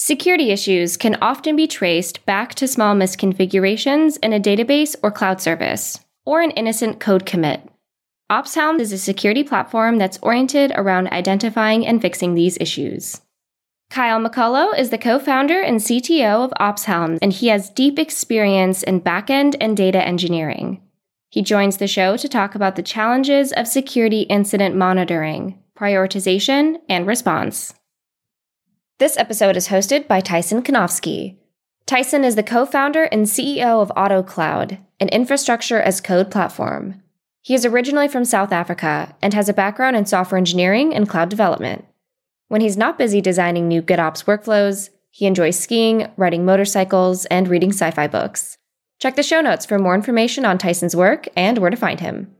Security issues can often be traced back to small misconfigurations in a database or cloud service, or an innocent code commit. OpsHelm is a security platform that's oriented around identifying and fixing these issues. Kyle McCullough is the co founder and CTO of OpsHelm, and he has deep experience in backend and data engineering. He joins the show to talk about the challenges of security incident monitoring, prioritization, and response. This episode is hosted by Tyson Kunovsky. Tyson is the co founder and CEO of AutoCloud, an infrastructure as code platform. He is originally from South Africa and has a background in software engineering and cloud development. When he's not busy designing new GitOps workflows, he enjoys skiing, riding motorcycles, and reading sci fi books. Check the show notes for more information on Tyson's work and where to find him.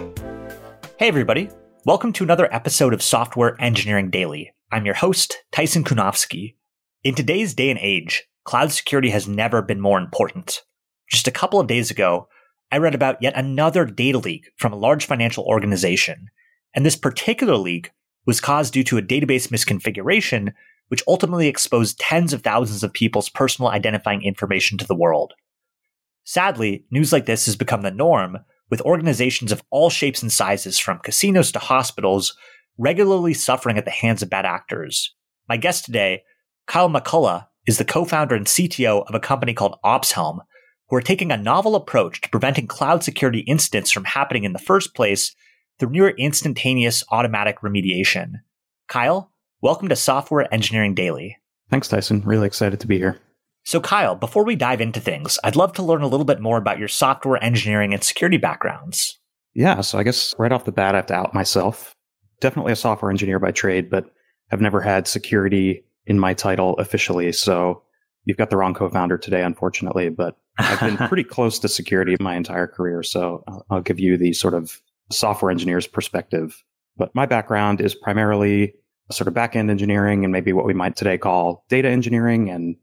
Hey, everybody. Welcome to another episode of Software Engineering Daily. I'm your host, Tyson Kunovsky. In today's day and age, cloud security has never been more important. Just a couple of days ago, I read about yet another data leak from a large financial organization. And this particular leak was caused due to a database misconfiguration, which ultimately exposed tens of thousands of people's personal identifying information to the world. Sadly, news like this has become the norm, with organizations of all shapes and sizes, from casinos to hospitals, regularly suffering at the hands of bad actors. My guest today, Kyle McCullough, is the co founder and CTO of a company called OpsHelm, who are taking a novel approach to preventing cloud security incidents from happening in the first place through near instantaneous automatic remediation. Kyle, welcome to Software Engineering Daily. Thanks, Tyson. Really excited to be here. So, Kyle, before we dive into things, I'd love to learn a little bit more about your software engineering and security backgrounds. Yeah, so I guess right off the bat, I have to out myself. Definitely a software engineer by trade, but have never had security in my title officially. So you've got the wrong co-founder today, unfortunately, but I've been pretty close to security my entire career. So I'll give you the sort of software engineer's perspective. But my background is primarily sort of back-end engineering and maybe what we might today call data engineering and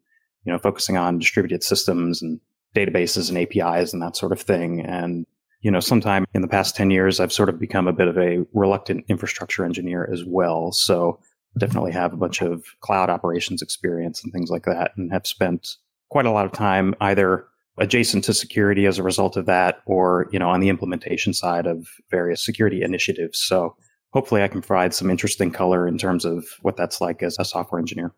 you know, focusing on distributed systems and databases and APIs and that sort of thing. And, you know, sometime in the past 10 years, I've sort of become a bit of a reluctant infrastructure engineer as well. So definitely have a bunch of cloud operations experience and things like that and have spent quite a lot of time either adjacent to security as a result of that or, you know, on the implementation side of various security initiatives. So hopefully I can provide some interesting color in terms of what that's like as a software engineer.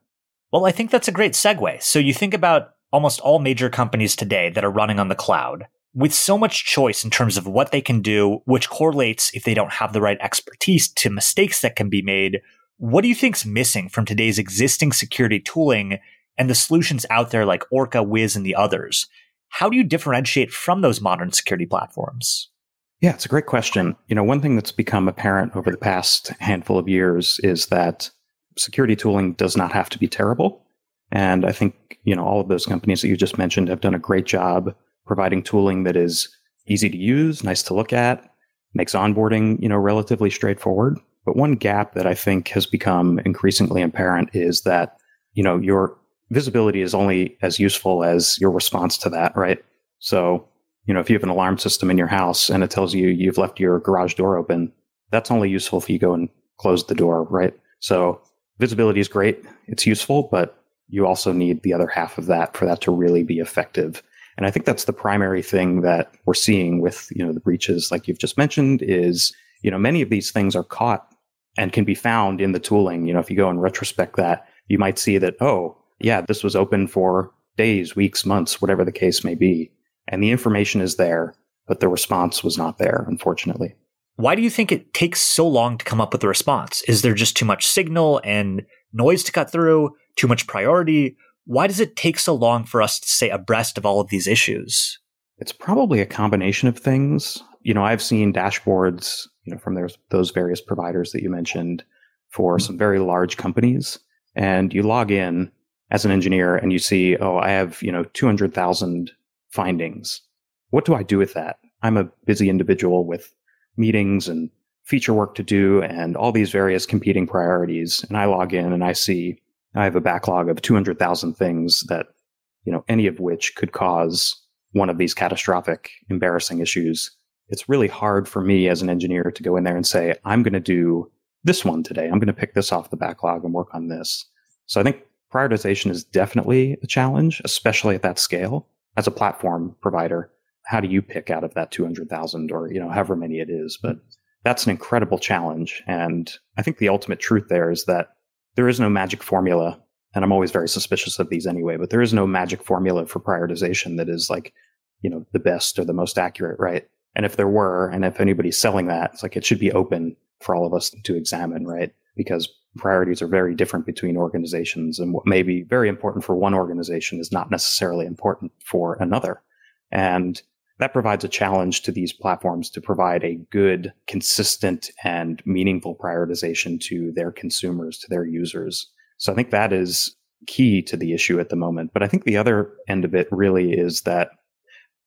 Well, I think that's a great segue. So you think about almost all major companies today that are running on the cloud with so much choice in terms of what they can do, which correlates if they don't have the right expertise to mistakes that can be made. What do you think's missing from today's existing security tooling and the solutions out there like Orca, Wiz, and the others? How do you differentiate from those modern security platforms? Yeah, it's a great question. You know, one thing that's become apparent over the past handful of years is that security tooling does not have to be terrible. And I think, you know, all of those companies that you just mentioned have done a great job providing tooling that is easy to use, nice to look at, makes onboarding, you know, relatively straightforward. But one gap that I think has become increasingly apparent is that, you know, your visibility is only as useful as your response to that, right? So, you know, if you have an alarm system in your house and it tells you you've left your garage door open, that's only useful if you go and close the door, right? So visibility is great. It's useful, but you also need the other half of that for that to really be effective. And I think that's the primary thing that we're seeing with, you know, the breaches like you've just mentioned is, you know, many of these things are caught and can be found in the tooling. You know, if you go and retrospect that, you might see that, oh, yeah, this was open for days, weeks, months, whatever the case may be. And the information is there, but the response was not there, unfortunately. Why do you think it takes so long to come up with a response? Is there just too much signal and noise to cut through? Too much priority? Why does it take so long for us to stay abreast of all of these issues? It's probably a combination of things. You know, I've seen dashboards, you know, from those various providers that you mentioned for mm-hmm. some very large companies. And you log in as an engineer and you see, oh, I have, you know, 200,000 findings. What do I do with that? I'm a busy individual with meetings and feature work to do and all these various competing priorities. And I log in and I see I have a backlog of 200,000 things that, you know, any of which could cause one of these catastrophic, embarrassing issues, it's really hard for me as an engineer to go in there and say, I'm going to do this one today. I'm going to pick this off the backlog and work on this. So I think prioritization is definitely a challenge, especially at that scale. As a platform provider, how do you pick out of that 200,000 or, you know, however many it is? But that's an incredible challenge. And I think the ultimate truth there is that there is no magic formula. And I'm always very suspicious of these anyway, but there is no magic formula for prioritization that is like, you know, the best or the most accurate, right? And if there were, and if anybody's selling that, it's like it should be open for all of us to examine, right? Because priorities are very different between organizations and what may be very important for one organization is not necessarily important for another. And that provides a challenge to these platforms to provide a good, consistent, and meaningful prioritization to their consumers, to their users. So I think that is key to the issue at the moment. But I think the other end of it really is that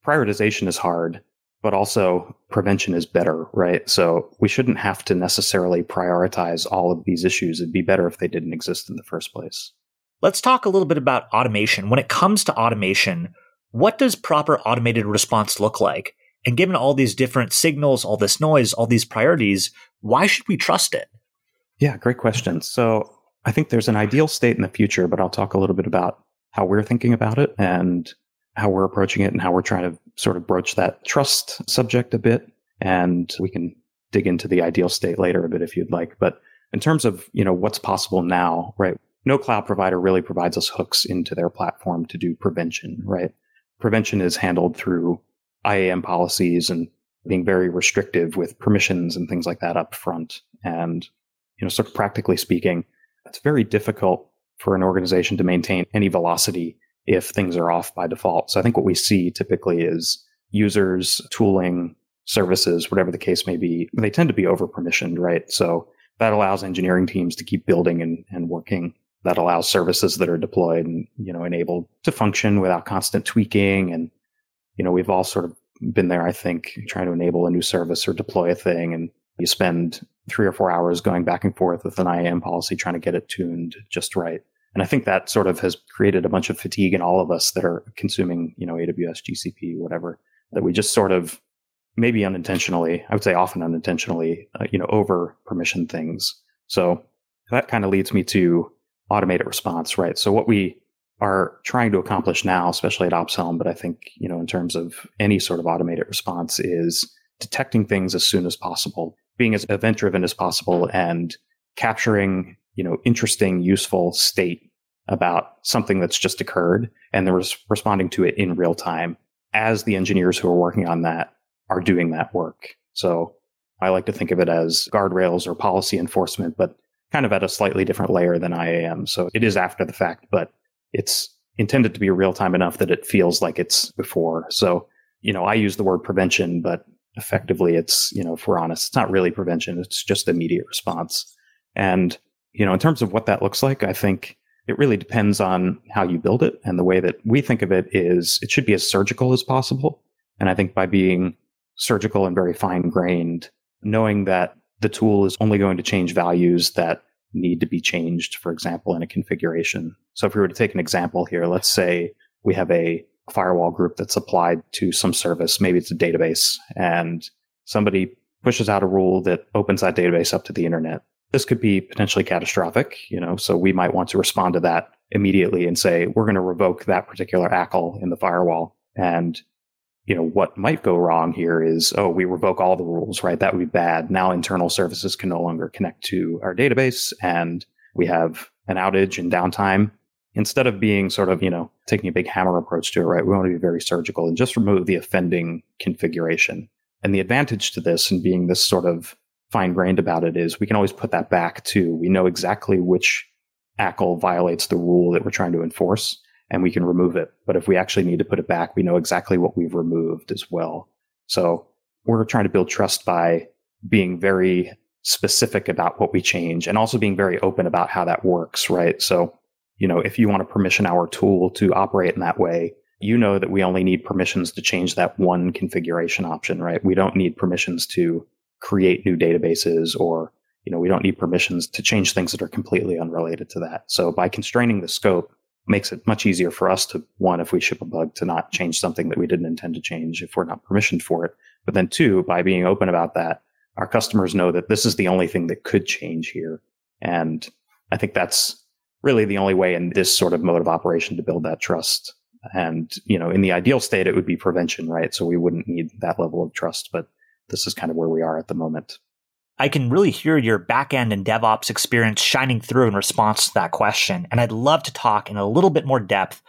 prioritization is hard but also prevention is better, right? So we shouldn't have to necessarily prioritize all of these issues. It'd be better if they didn't exist in the first place. Let's talk a little bit about automation. When it comes to automation, what does proper automated response look like? And given all these different signals, all this noise, all these priorities, why should we trust it? Yeah, great question. So I think there's an ideal state in the future, but I'll talk a little bit about how we're thinking about it and how we're approaching it and how we're trying to sort of broach that trust subject a bit. And we can dig into the ideal state later a bit if you'd like. But in terms of, you know, what's possible now, right? No cloud provider really provides us hooks into their platform to do prevention, right? Prevention is handled through IAM policies and being very restrictive with permissions and things like that up front. And, you know, sort of practically speaking, it's very difficult for an organization to maintain any velocity if things are off by default. So I think what we see typically is users, tooling, services, whatever the case may be, they tend to be over permissioned, right? So that allows engineering teams to keep building and, and working. That allows services that are deployed and, you know, enabled to function without constant tweaking. And, you know, we've all sort of been there, I think, trying to enable a new service or deploy a thing. And you spend three or four hours going back and forth with an IAM policy trying to get it tuned just right. And I think that sort of has created a bunch of fatigue in all of us that are consuming, you know, AWS, GCP, whatever, that we just sort of maybe unintentionally, I would say often unintentionally, uh, you know, over permission things. So that kind of leads me to automated response, right? So what we are trying to accomplish now, especially at OpsHelm, but I think, you know, in terms of any sort of automated response is detecting things as soon as possible, being as event driven as possible and capturing you know, interesting, useful state about something that's just occurred and they're res- responding to it in real time as the engineers who are working on that are doing that work. So I like to think of it as guardrails or policy enforcement, but kind of at a slightly different layer than IAM. So it is after the fact, but it's intended to be real time enough that it feels like it's before. So, you know, I use the word prevention, but effectively it's, you know, if we're honest, it's not really prevention. It's just immediate response. And you know, in terms of what that looks like, I think it really depends on how you build it. And the way that we think of it is it should be as surgical as possible. And I think by being surgical and very fine grained, knowing that the tool is only going to change values that need to be changed, for example, in a configuration. So if we were to take an example here, let's say we have a firewall group that's applied to some service, maybe it's a database, and somebody pushes out a rule that opens that database up to the internet this could be potentially catastrophic, you know, so we might want to respond to that immediately and say, we're going to revoke that particular ACL in the firewall. And, you know, what might go wrong here is, oh, we revoke all the rules, right? That would be bad. Now internal services can no longer connect to our database and we have an outage and downtime. Instead of being sort of, you know, taking a big hammer approach to it, right? We want to be very surgical and just remove the offending configuration. And the advantage to this and being this sort of fine grained about it is we can always put that back to we know exactly which ACL violates the rule that we're trying to enforce and we can remove it. But if we actually need to put it back, we know exactly what we've removed as well. So we're trying to build trust by being very specific about what we change and also being very open about how that works, right? So, you know, if you want to permission our tool to operate in that way, you know that we only need permissions to change that one configuration option, right? We don't need permissions to create new databases or you know we don't need permissions to change things that are completely unrelated to that so by constraining the scope makes it much easier for us to one, if we ship a bug, to not change something that we didn't intend to change if we're not permissioned for it. But then two, by being open about that, our customers know that this is the only thing that could change here. And I think that's really the only way in this sort of mode of operation to build that trust. And, you know, in the ideal state, it would be prevention, right? So we wouldn't need that level of trust, but this is kind of where we are at the moment. I can really hear your backend and DevOps experience shining through in response to that question. And I'd love to talk in a little bit more depth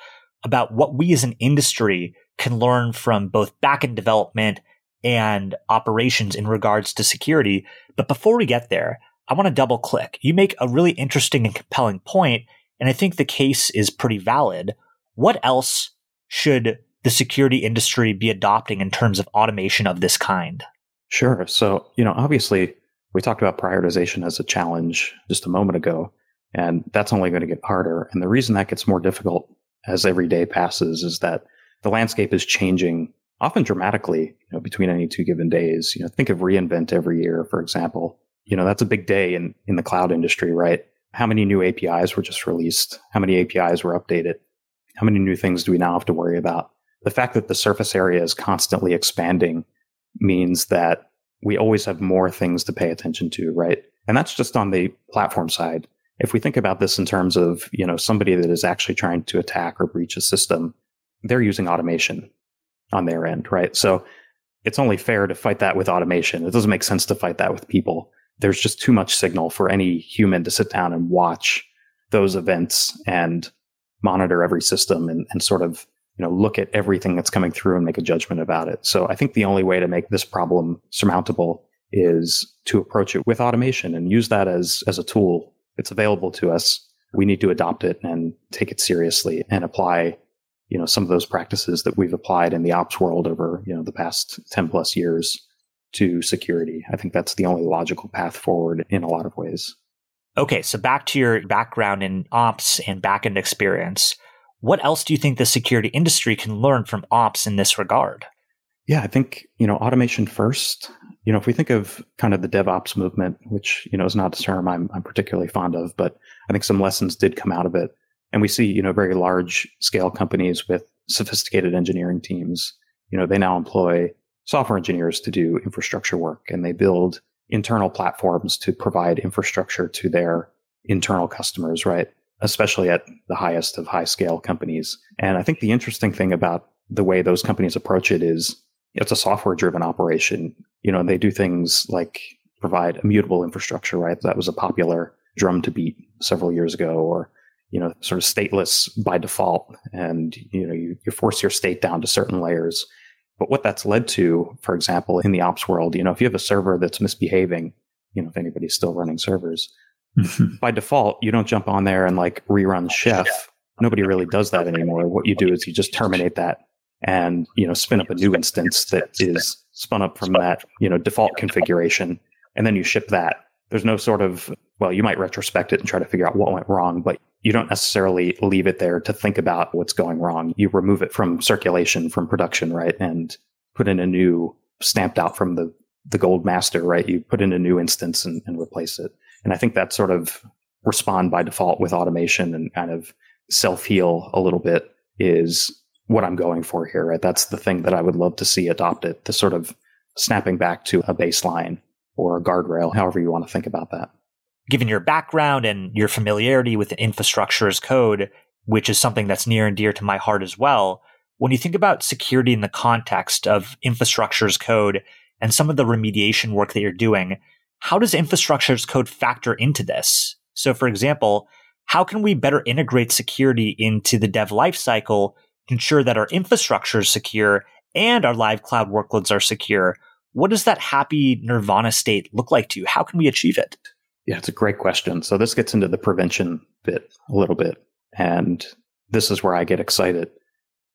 about what we as an industry can learn from both backend development and operations in regards to security. But before we get there, I want to double click. You make a really interesting and compelling point, and I think the case is pretty valid. What else should the security industry be adopting in terms of automation of this kind? Sure. So, you know, obviously, we talked about prioritization as a challenge just a moment ago, and that's only going to get harder. And the reason that gets more difficult as every day passes is that the landscape is changing often dramatically you know, between any two given days. You know, think of reInvent every year, for example. You know, that's a big day in, in the cloud industry, right? How many new APIs were just released? How many APIs were updated? How many new things do we now have to worry about? The fact that the surface area is constantly expanding means that we always have more things to pay attention to, right? And that's just on the platform side. If we think about this in terms of, you know, somebody that is actually trying to attack or breach a system, they're using automation on their end, right? So it's only fair to fight that with automation. It doesn't make sense to fight that with people. There's just too much signal for any human to sit down and watch those events and monitor every system and, and sort of you know, look at everything that's coming through and make a judgment about it. So I think the only way to make this problem surmountable is to approach it with automation and use that as, as a tool. It's available to us. We need to adopt it and take it seriously and apply, you know, some of those practices that we've applied in the ops world over, you know, the past 10 plus years to security. I think that's the only logical path forward in a lot of ways. Okay. So back to your background in ops and backend experience. What else do you think the security industry can learn from ops in this regard? Yeah, I think, you know, automation first. You know, if we think of kind of the DevOps movement, which, you know, is not a term I'm, I'm particularly fond of, but I think some lessons did come out of it. And we see, you know, very large scale companies with sophisticated engineering teams. You know, they now employ software engineers to do infrastructure work and they build internal platforms to provide infrastructure to their internal customers, right? Especially at the highest of high scale companies. And I think the interesting thing about the way those companies approach it is it's a software driven operation. You know, they do things like provide immutable infrastructure, right? That was a popular drum to beat several years ago, or, you know, sort of stateless by default. And, you know, you, you force your state down to certain layers. But what that's led to, for example, in the ops world, you know, if you have a server that's misbehaving, you know, if anybody's still running servers, Mm-hmm. by default, you don't jump on there and like rerun chef. Nobody really does that anymore. What you do is you just terminate that and, you know, spin up a new instance that is spun up from that, you know, default configuration. And then you ship that. There's no sort of, well, you might retrospect it and try to figure out what went wrong, but you don't necessarily leave it there to think about what's going wrong. You remove it from circulation, from production, right? And put in a new stamped out from the, the gold master, right? You put in a new instance and, and replace it. And I think that sort of respond by default with automation and kind of self heal a little bit is what I'm going for here. Right? That's the thing that I would love to see adopted, the sort of snapping back to a baseline or a guardrail, however you want to think about that. Given your background and your familiarity with infrastructure as code, which is something that's near and dear to my heart as well, when you think about security in the context of infrastructure as code and some of the remediation work that you're doing, how does infrastructure as code factor into this? So, for example, how can we better integrate security into the dev lifecycle to ensure that our infrastructure is secure and our live cloud workloads are secure? What does that happy nirvana state look like to you? How can we achieve it? Yeah, it's a great question. So this gets into the prevention bit a little bit. And this is where I get excited.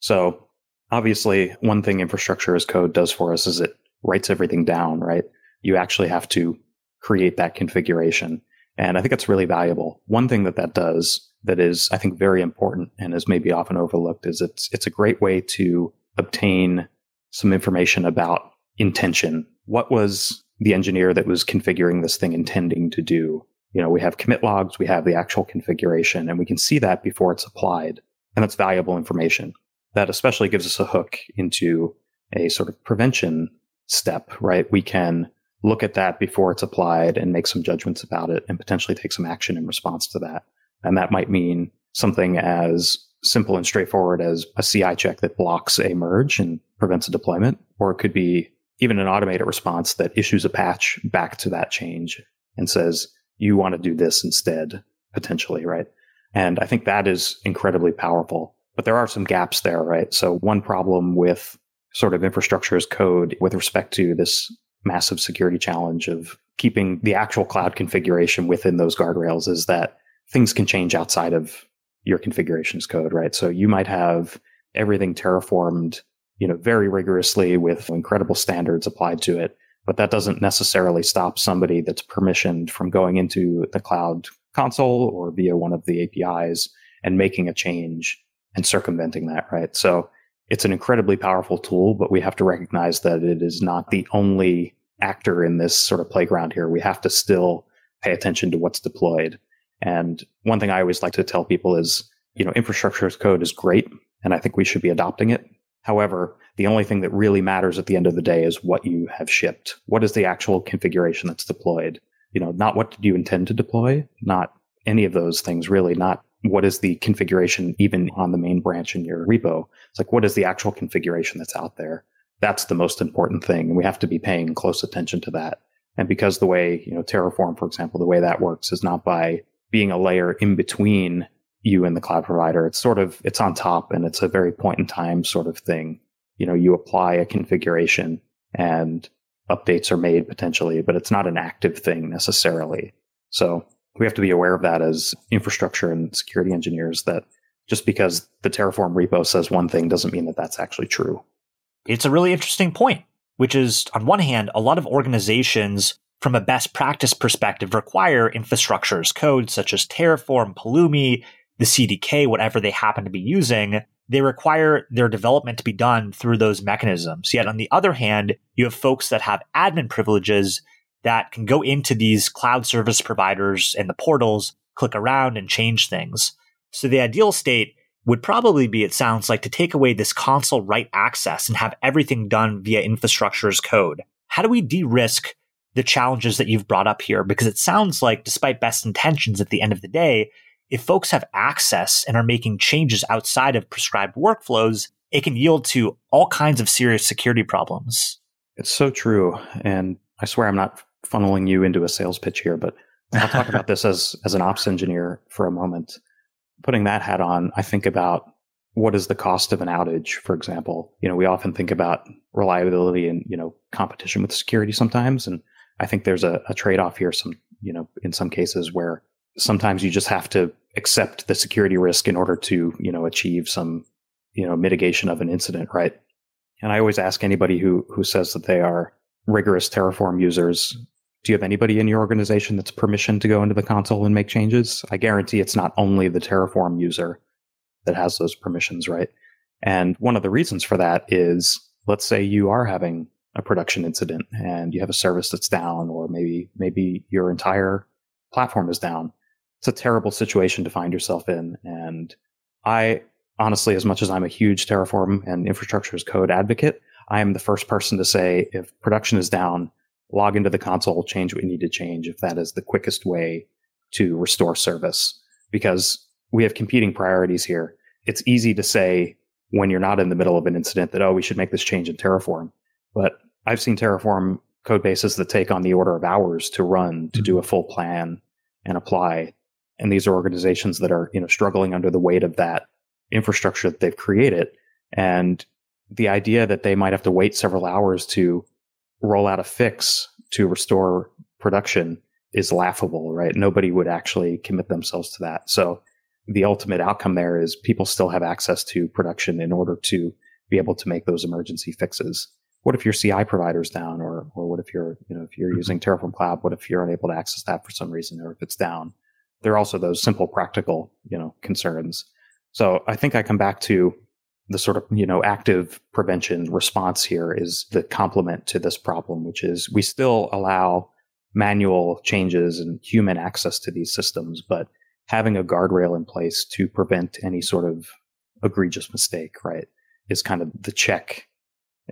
So obviously one thing infrastructure as code does for us is it writes everything down, right? You actually have to create that configuration. And I think it's really valuable. One thing that that does that is, I think, very important and is maybe often overlooked is it's, it's a great way to obtain some information about intention. What was the engineer that was configuring this thing intending to do? You know, we have commit logs, we have the actual configuration, and we can see that before it's applied. And that's valuable information. That especially gives us a hook into a sort of prevention step, right? We can look at that before it's applied and make some judgments about it and potentially take some action in response to that. And that might mean something as simple and straightforward as a CI check that blocks a merge and prevents a deployment, or it could be even an automated response that issues a patch back to that change and says, you want to do this instead, potentially, right? And I think that is incredibly powerful. But there are some gaps there, right? So one problem with sort of infrastructure as code with respect to this massive security challenge of keeping the actual cloud configuration within those guardrails is that things can change outside of your configurations code, right? So you might have everything terraformed, you know, very rigorously with incredible standards applied to it, but that doesn't necessarily stop somebody that's permissioned from going into the cloud console or via one of the APIs and making a change and circumventing that, right? So it's an incredibly powerful tool, but we have to recognize that it is not the only actor in this sort of playground here. We have to still pay attention to what's deployed. And one thing I always like to tell people is, you know, infrastructure as code is great, and I think we should be adopting it. However, the only thing that really matters at the end of the day is what you have shipped. What is the actual configuration that's deployed? You know, not what did you intend to deploy, not any of those things really, not what is the configuration even on the main branch in your repo? It's like, what is the actual configuration that's out there? That's the most important thing. And we have to be paying close attention to that. And because the way, you know, Terraform, for example, the way that works is not by being a layer in between you and the cloud provider. It's sort of, it's on top and it's a very point in time sort of thing. You know, you apply a configuration and updates are made potentially, but it's not an active thing necessarily. So we have to be aware of that as infrastructure and security engineers that just because the Terraform repo says one thing doesn't mean that that's actually true. It's a really interesting point, which is on one hand, a lot of organizations from a best practice perspective require infrastructure as code such as Terraform, Pulumi, the CDK, whatever they happen to be using. They require their development to be done through those mechanisms. Yet on the other hand, you have folks that have admin privileges that can go into these cloud service providers and the portals, click around and change things. So the ideal state would probably be, it sounds like, to take away this console write access and have everything done via infrastructure as code. How do we de risk the challenges that you've brought up here? Because it sounds like, despite best intentions at the end of the day, if folks have access and are making changes outside of prescribed workflows, it can yield to all kinds of serious security problems. It's so true. And I swear I'm not funneling you into a sales pitch here, but I'll talk about this as as an ops engineer for a moment. Putting that hat on, I think about what is the cost of an outage, for example. You know, we often think about reliability and, you know, competition with security sometimes. And I think there's a, a trade-off here, some, you know, in some cases where sometimes you just have to accept the security risk in order to, you know, achieve some, you know, mitigation of an incident, right? And I always ask anybody who who says that they are rigorous Terraform users, do you have anybody in your organization that's permission to go into the console and make changes? I guarantee it's not only the Terraform user that has those permissions, right? And one of the reasons for that is let's say you are having a production incident and you have a service that's down or maybe maybe your entire platform is down. It's a terrible situation to find yourself in and I honestly as much as I'm a huge Terraform and infrastructure as code advocate, I am the first person to say if production is down, log into the console, change what you need to change if that is the quickest way to restore service. Because we have competing priorities here. It's easy to say when you're not in the middle of an incident that, oh, we should make this change in Terraform. But I've seen Terraform code bases that take on the order of hours to run, to do mm-hmm. a full plan and apply. And these are organizations that are, you know, struggling under the weight of that infrastructure that they've created. And the idea that they might have to wait several hours to roll out a fix to restore production is laughable, right? Nobody would actually commit themselves to that. So the ultimate outcome there is people still have access to production in order to be able to make those emergency fixes. What if your CI provider's down or or what if you're, you know, if you're mm-hmm. using Terraform Cloud, what if you're unable to access that for some reason or if it's down? There are also those simple practical, you know, concerns. So I think I come back to the sort of you know active prevention response here is the complement to this problem, which is we still allow manual changes and human access to these systems, but having a guardrail in place to prevent any sort of egregious mistake, right? Is kind of the check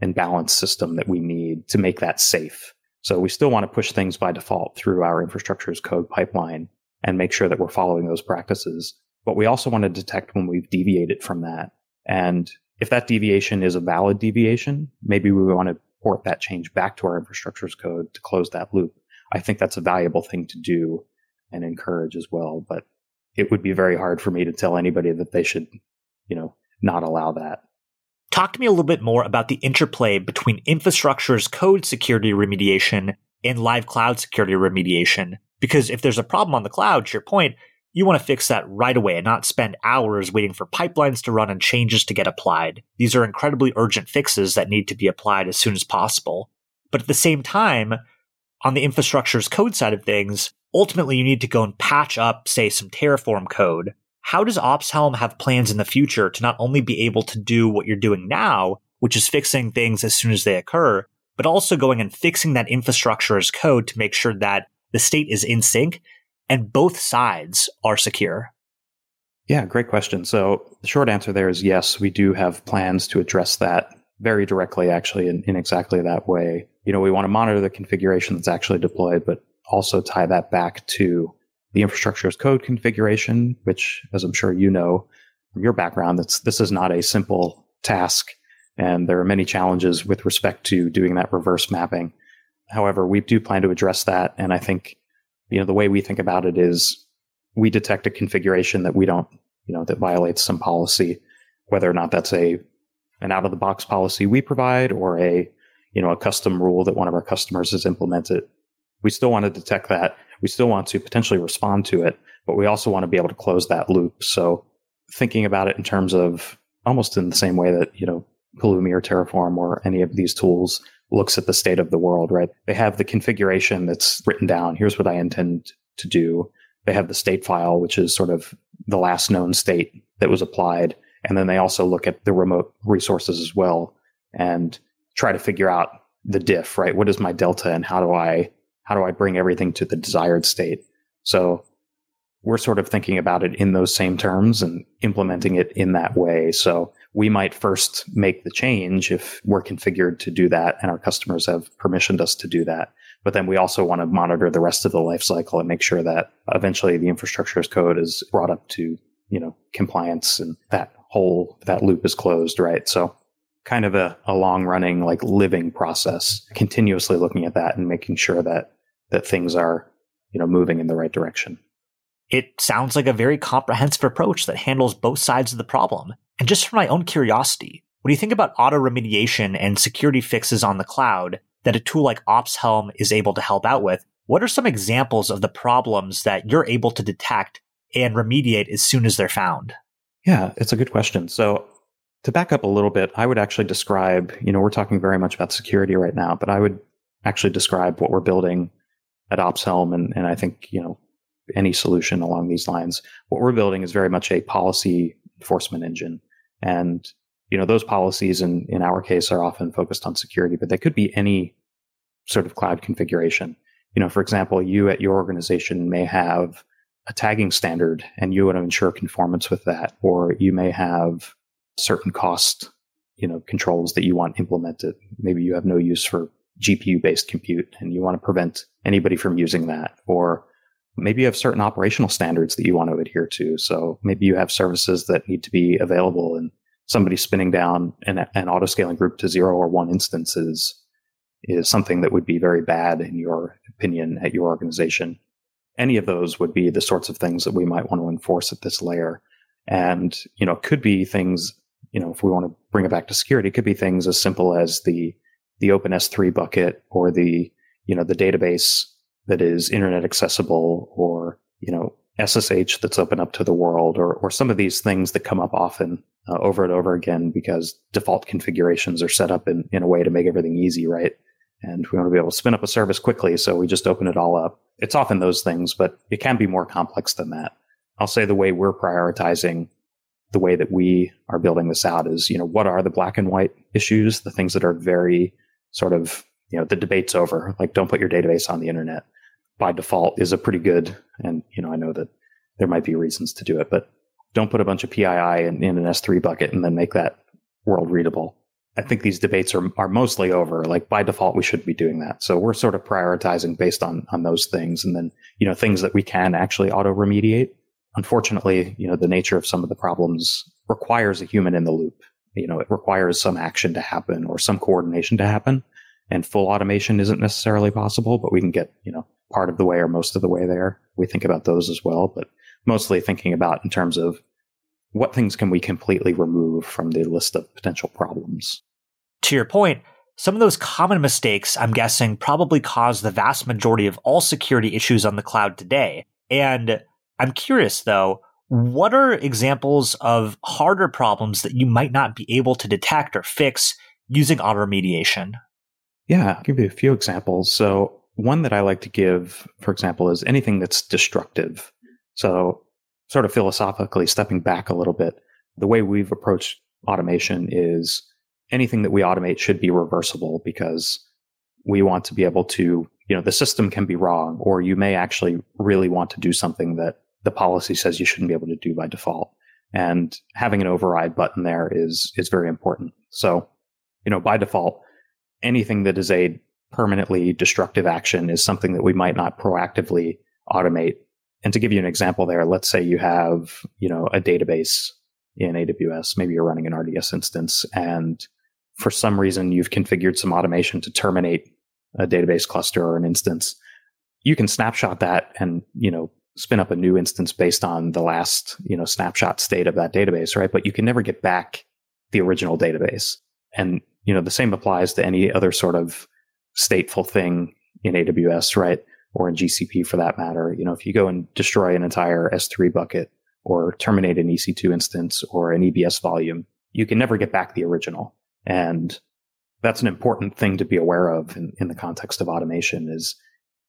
and balance system that we need to make that safe. So we still want to push things by default through our infrastructure as code pipeline and make sure that we're following those practices. But we also want to detect when we've deviated from that. And if that deviation is a valid deviation, maybe we want to port that change back to our infrastructure as code to close that loop. I think that's a valuable thing to do and encourage as well. But it would be very hard for me to tell anybody that they should, you know, not allow that. Talk to me a little bit more about the interplay between infrastructure as code security remediation and live cloud security remediation. Because if there's a problem on the cloud, to your point, you want to fix that right away and not spend hours waiting for pipelines to run and changes to get applied. These are incredibly urgent fixes that need to be applied as soon as possible. But at the same time, on the infrastructure as code side of things, ultimately you need to go and patch up, say, some Terraform code. How does OpsHelm have plans in the future to not only be able to do what you're doing now, which is fixing things as soon as they occur, but also going and fixing that infrastructure as code to make sure that the state is in sync and both sides are secure? Yeah, great question. So the short answer there is yes, we do have plans to address that very directly, actually, in, in exactly that way. You know, we want to monitor the configuration that's actually deployed, but also tie that back to the infrastructure as code configuration, which, as I'm sure you know from your background, that's this is not a simple task, and there are many challenges with respect to doing that reverse mapping. However, we do plan to address that, and I think you know, the way we think about it is we detect a configuration that we don't, you know, that violates some policy, whether or not that's a an out of the box policy we provide or a, you know, a custom rule that one of our customers has implemented. We still want to detect that. We still want to potentially respond to it, but we also want to be able to close that loop. So thinking about it in terms of almost in the same way that, you know, Pulumi or Terraform or any of these tools looks at the state of the world, right? They have the configuration that's written down. Here's what I intend to do. They have the state file, which is sort of the last known state that was applied. And then they also look at the remote resources as well and try to figure out the diff, right? What is my delta and how do I, how do I bring everything to the desired state? So we're sort of thinking about it in those same terms and implementing it in that way. So we might first make the change if we're configured to do that and our customers have permissioned us to do that. But then we also want to monitor the rest of the life cycle and make sure that eventually the infrastructure as code is brought up to, you know, compliance and that whole, that loop is closed, right? So kind of a, a long running, like living process, continuously looking at that and making sure that, that things are, you know, moving in the right direction. It sounds like a very comprehensive approach that handles both sides of the problem. And just for my own curiosity, when you think about auto remediation and security fixes on the cloud that a tool like OpsHelm is able to help out with, what are some examples of the problems that you're able to detect and remediate as soon as they're found? Yeah, it's a good question. So to back up a little bit, I would actually describe, you know, we're talking very much about security right now, but I would actually describe what we're building at OpsHelm and, and I think, you know, any solution along these lines. What we're building is very much a policy enforcement engine. And, you know, those policies in, in our case are often focused on security, but they could be any sort of cloud configuration. You know, for example, you at your organization may have a tagging standard and you want to ensure conformance with that, or you may have certain cost, you know, controls that you want implemented. Maybe you have no use for GPU based compute and you want to prevent anybody from using that, or maybe you have certain operational standards that you want to adhere to. So maybe you have services that need to be available and somebody spinning down an, an auto scaling group to zero or one instances is something that would be very bad in your opinion at your organization. Any of those would be the sorts of things that we might want to enforce at this layer. And, you know, could be things, you know, if we want to bring it back to security, it could be things as simple as the, the Open S3 bucket or the, you know, the database that is internet accessible or, you know, SSH that's open up to the world or, or some of these things that come up often uh, over and over again because default configurations are set up in, in a way to make everything easy, right? And we want to be able to spin up a service quickly. So we just open it all up. It's often those things, but it can be more complex than that. I'll say the way we're prioritizing the way that we are building this out is, you know, what are the black and white issues, the things that are very sort of, you know, the debate's over, like don't put your database on the internet by default is a pretty good, and you know, I know that there might be reasons to do it, but don't put a bunch of PII in, in an S3 bucket and then make that world readable. I think these debates are, are mostly over. Like by default, we should be doing that. So we're sort of prioritizing based on, on those things. And then, you know, things that we can actually auto remediate. Unfortunately, you know, the nature of some of the problems requires a human in the loop. You know, it requires some action to happen or some coordination to happen and full automation isn't necessarily possible, but we can get, you know, part of the way or most of the way there. We think about those as well, but mostly thinking about in terms of what things can we completely remove from the list of potential problems to your point, some of those common mistakes, I'm guessing, probably cause the vast majority of all security issues on the cloud today. And I'm curious though, what are examples of harder problems that you might not be able to detect or fix using auto remediation? Yeah, I'll give you a few examples. So, one that I like to give, for example, is anything that's destructive. So, sort of philosophically stepping back a little bit, the way we've approached automation is anything that we automate should be reversible because we want to be able to, you know, the system can be wrong, or you may actually really want to do something that the policy says you shouldn't be able to do by default. And having an override button there is, is very important. So, you know, by default, anything that is a permanently destructive action is something that we might not proactively automate. And to give you an example there, let's say you have, you know, a database in AWS, maybe you're running an RDS instance and for some reason you've configured some automation to terminate a database cluster or an instance, you can snapshot that and, you know, spin up a new instance based on the last, you know, snapshot state of that database, right? But you can never get back the original database. And, you know, the same applies to any other sort of stateful thing in AWS, right? Or in GCP for that matter. You know, if you go and destroy an entire S3 bucket or terminate an EC2 instance or an EBS volume, you can never get back the original. And that's an important thing to be aware of in, in the context of automation is,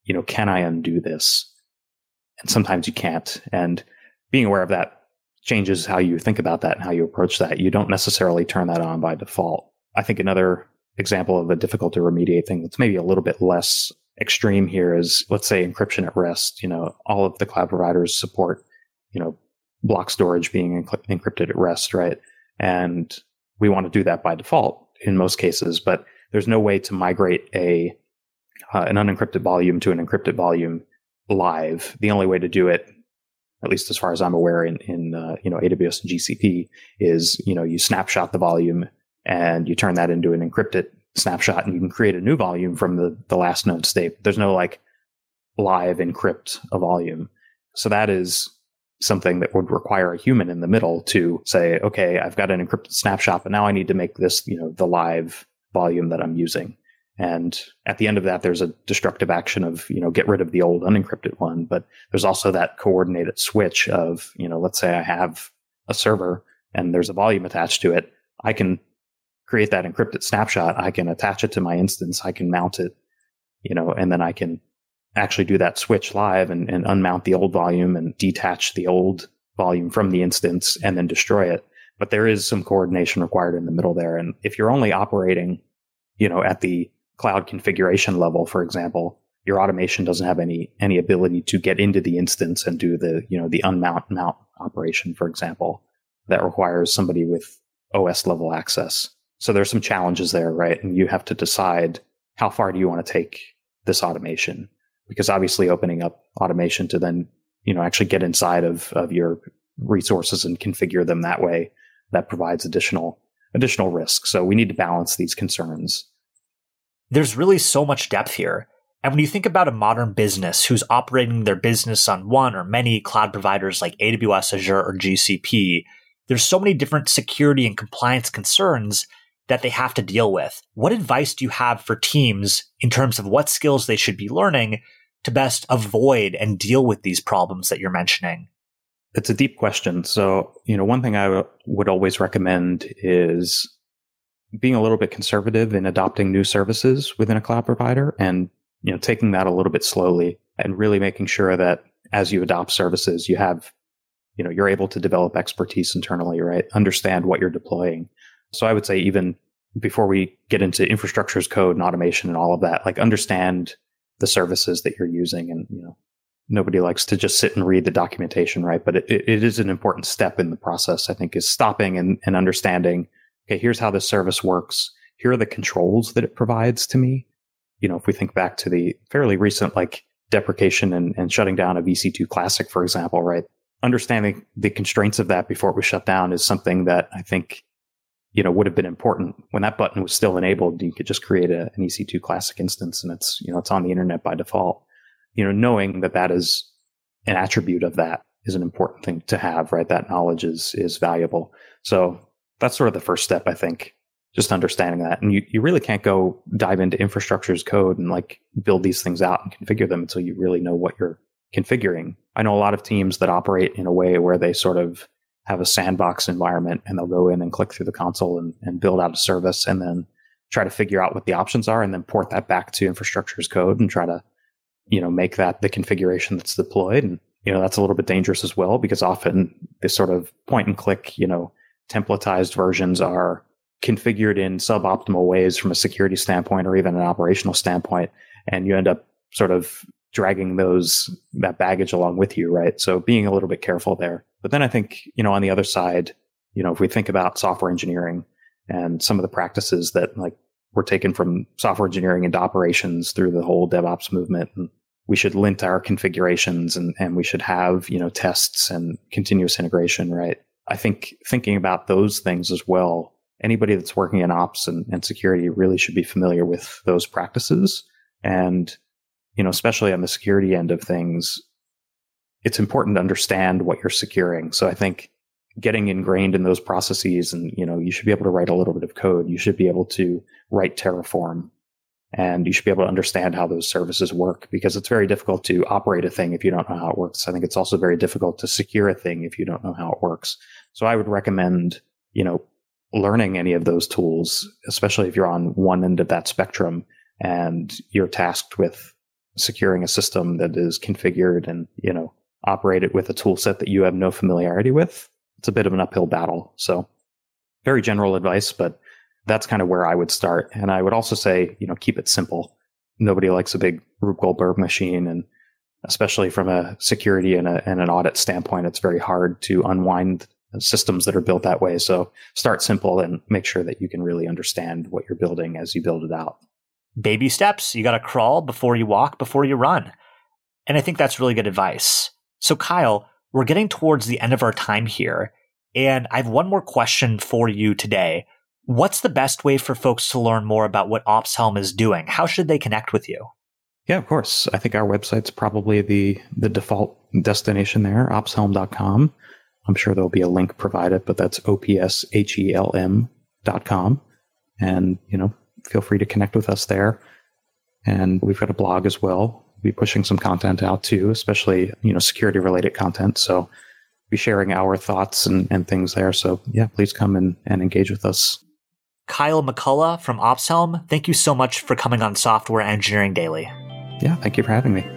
you know, can I undo this? And sometimes you can't. And being aware of that changes how you think about that and how you approach that. You don't necessarily turn that on by default. I think another example of a difficult to remediate thing that's maybe a little bit less extreme here is let's say encryption at rest. You know, all of the cloud providers support, you know, block storage being encrypted at rest, right? And we want to do that by default in most cases, but there's no way to migrate a uh, an unencrypted volume to an encrypted volume live. The only way to do it, at least as far as I'm aware, in in uh, you know AWS and GCP, is you know you snapshot the volume and you turn that into an encrypted snapshot, and you can create a new volume from the the last known state. There's no like live encrypt a volume, so that is something that would require a human in the middle to say, okay, I've got an encrypted snapshot, but now I need to make this, you know, the live volume that I'm using. And at the end of that, there's a destructive action of, you know, get rid of the old unencrypted one. But there's also that coordinated switch of, you know, let's say I have a server and there's a volume attached to it. I can create that encrypted snapshot. I can attach it to my instance. I can mount it, you know, and then I can actually do that switch live and, and unmount the old volume and detach the old volume from the instance and then destroy it. But there is some coordination required in the middle there. And if you're only operating, you know, at the cloud configuration level, for example, your automation doesn't have any any ability to get into the instance and do the, you know, the unmount mount operation, for example. That requires somebody with OS level access. So there's some challenges there, right? And you have to decide how far do you want to take this automation? because obviously opening up automation to then, you know, actually get inside of, of your resources and configure them that way, that provides additional, additional risk. So we need to balance these concerns. There's really so much depth here. And when you think about a modern business who's operating their business on one or many cloud providers like AWS, Azure, or GCP, there's so many different security and compliance concerns that they have to deal with. What advice do you have for teams in terms of what skills they should be learning to best avoid and deal with these problems that you're mentioning? It's a deep question. So, you know, one thing I w- would always recommend is being a little bit conservative in adopting new services within a cloud provider and, you know, taking that a little bit slowly and really making sure that as you adopt services, you have, you know, you're able to develop expertise internally, right? Understand what you're deploying. So I would say even before we get into infrastructure as code and automation and all of that, like understand the services that you're using and you know nobody likes to just sit and read the documentation, right? But it, it is an important step in the process, I think, is stopping and, and understanding, okay, here's how this service works. Here are the controls that it provides to me. You know, if we think back to the fairly recent, like deprecation and, and shutting down of EC2 Classic, for example, right? Understanding the constraints of that before it was shut down is something that I think, you know, would have been important when that button was still enabled. You could just create a, an EC2 Classic instance and it's, you know, it's on the internet by default you know, knowing that that is an attribute of that is an important thing to have, right? That knowledge is, is valuable. So that's sort of the first step, I think, just understanding that. And you, you really can't go dive into infrastructure as code and like build these things out and configure them until you really know what you're configuring. I know a lot of teams that operate in a way where they sort of have a sandbox environment and they'll go in and click through the console and, and build out a service and then try to figure out what the options are and then port that back to infrastructure as code and try to you know, make that the configuration that's deployed. And, you know, that's a little bit dangerous as well because often this sort of point and click, you know, templatized versions are configured in suboptimal ways from a security standpoint or even an operational standpoint. And you end up sort of dragging those, that baggage along with you, right? So being a little bit careful there. But then I think, you know, on the other side, you know, if we think about software engineering and some of the practices that like were taken from software engineering into operations through the whole DevOps movement. And we should lint our configurations and, and we should have, you know, tests and continuous integration, right? I think thinking about those things as well, anybody that's working in ops and, and security really should be familiar with those practices. And, you know, especially on the security end of things, it's important to understand what you're securing. So I think getting ingrained in those processes and you know you should be able to write a little bit of code. You should be able to write terraform and you should be able to understand how those services work because it's very difficult to operate a thing if you don't know how it works. I think it's also very difficult to secure a thing if you don't know how it works. So i would recommend you know learning any of those tools especially if you're on one end of that spectrum and you're tasked with securing a system that is configured and you know operated with a tool set that you have no familiarity with it's a bit of an uphill battle. So very general advice, but that's kind of where I would start. And I would also say, you know, keep it simple. Nobody likes a big Rube Goldberg machine. And especially from a security and, a, and an audit standpoint, it's very hard to unwind systems that are built that way. So start simple and make sure that you can really understand what you're building as you build it out. Baby steps. You got to crawl before you walk, before you run. And I think that's really good advice. So, Kyle, we're getting towards the end of our time here. And I have one more question for you today. What's the best way for folks to learn more about what OpsHelm is doing? How should they connect with you? Yeah, of course. I think our website's probably the the default destination there, opshelm.com. I'm sure there'll be a link provided, but that's O-P-S-H-E-L-M dot com. And, you know, feel free to connect with us there. And we've got a blog as well be pushing some content out too, especially you know security related content. So be sharing our thoughts and, and things there. So yeah, please come and, and engage with us. Kyle McCullough from OpsHelm, thank you so much for coming on Software Engineering Daily. Yeah, thank you for having me.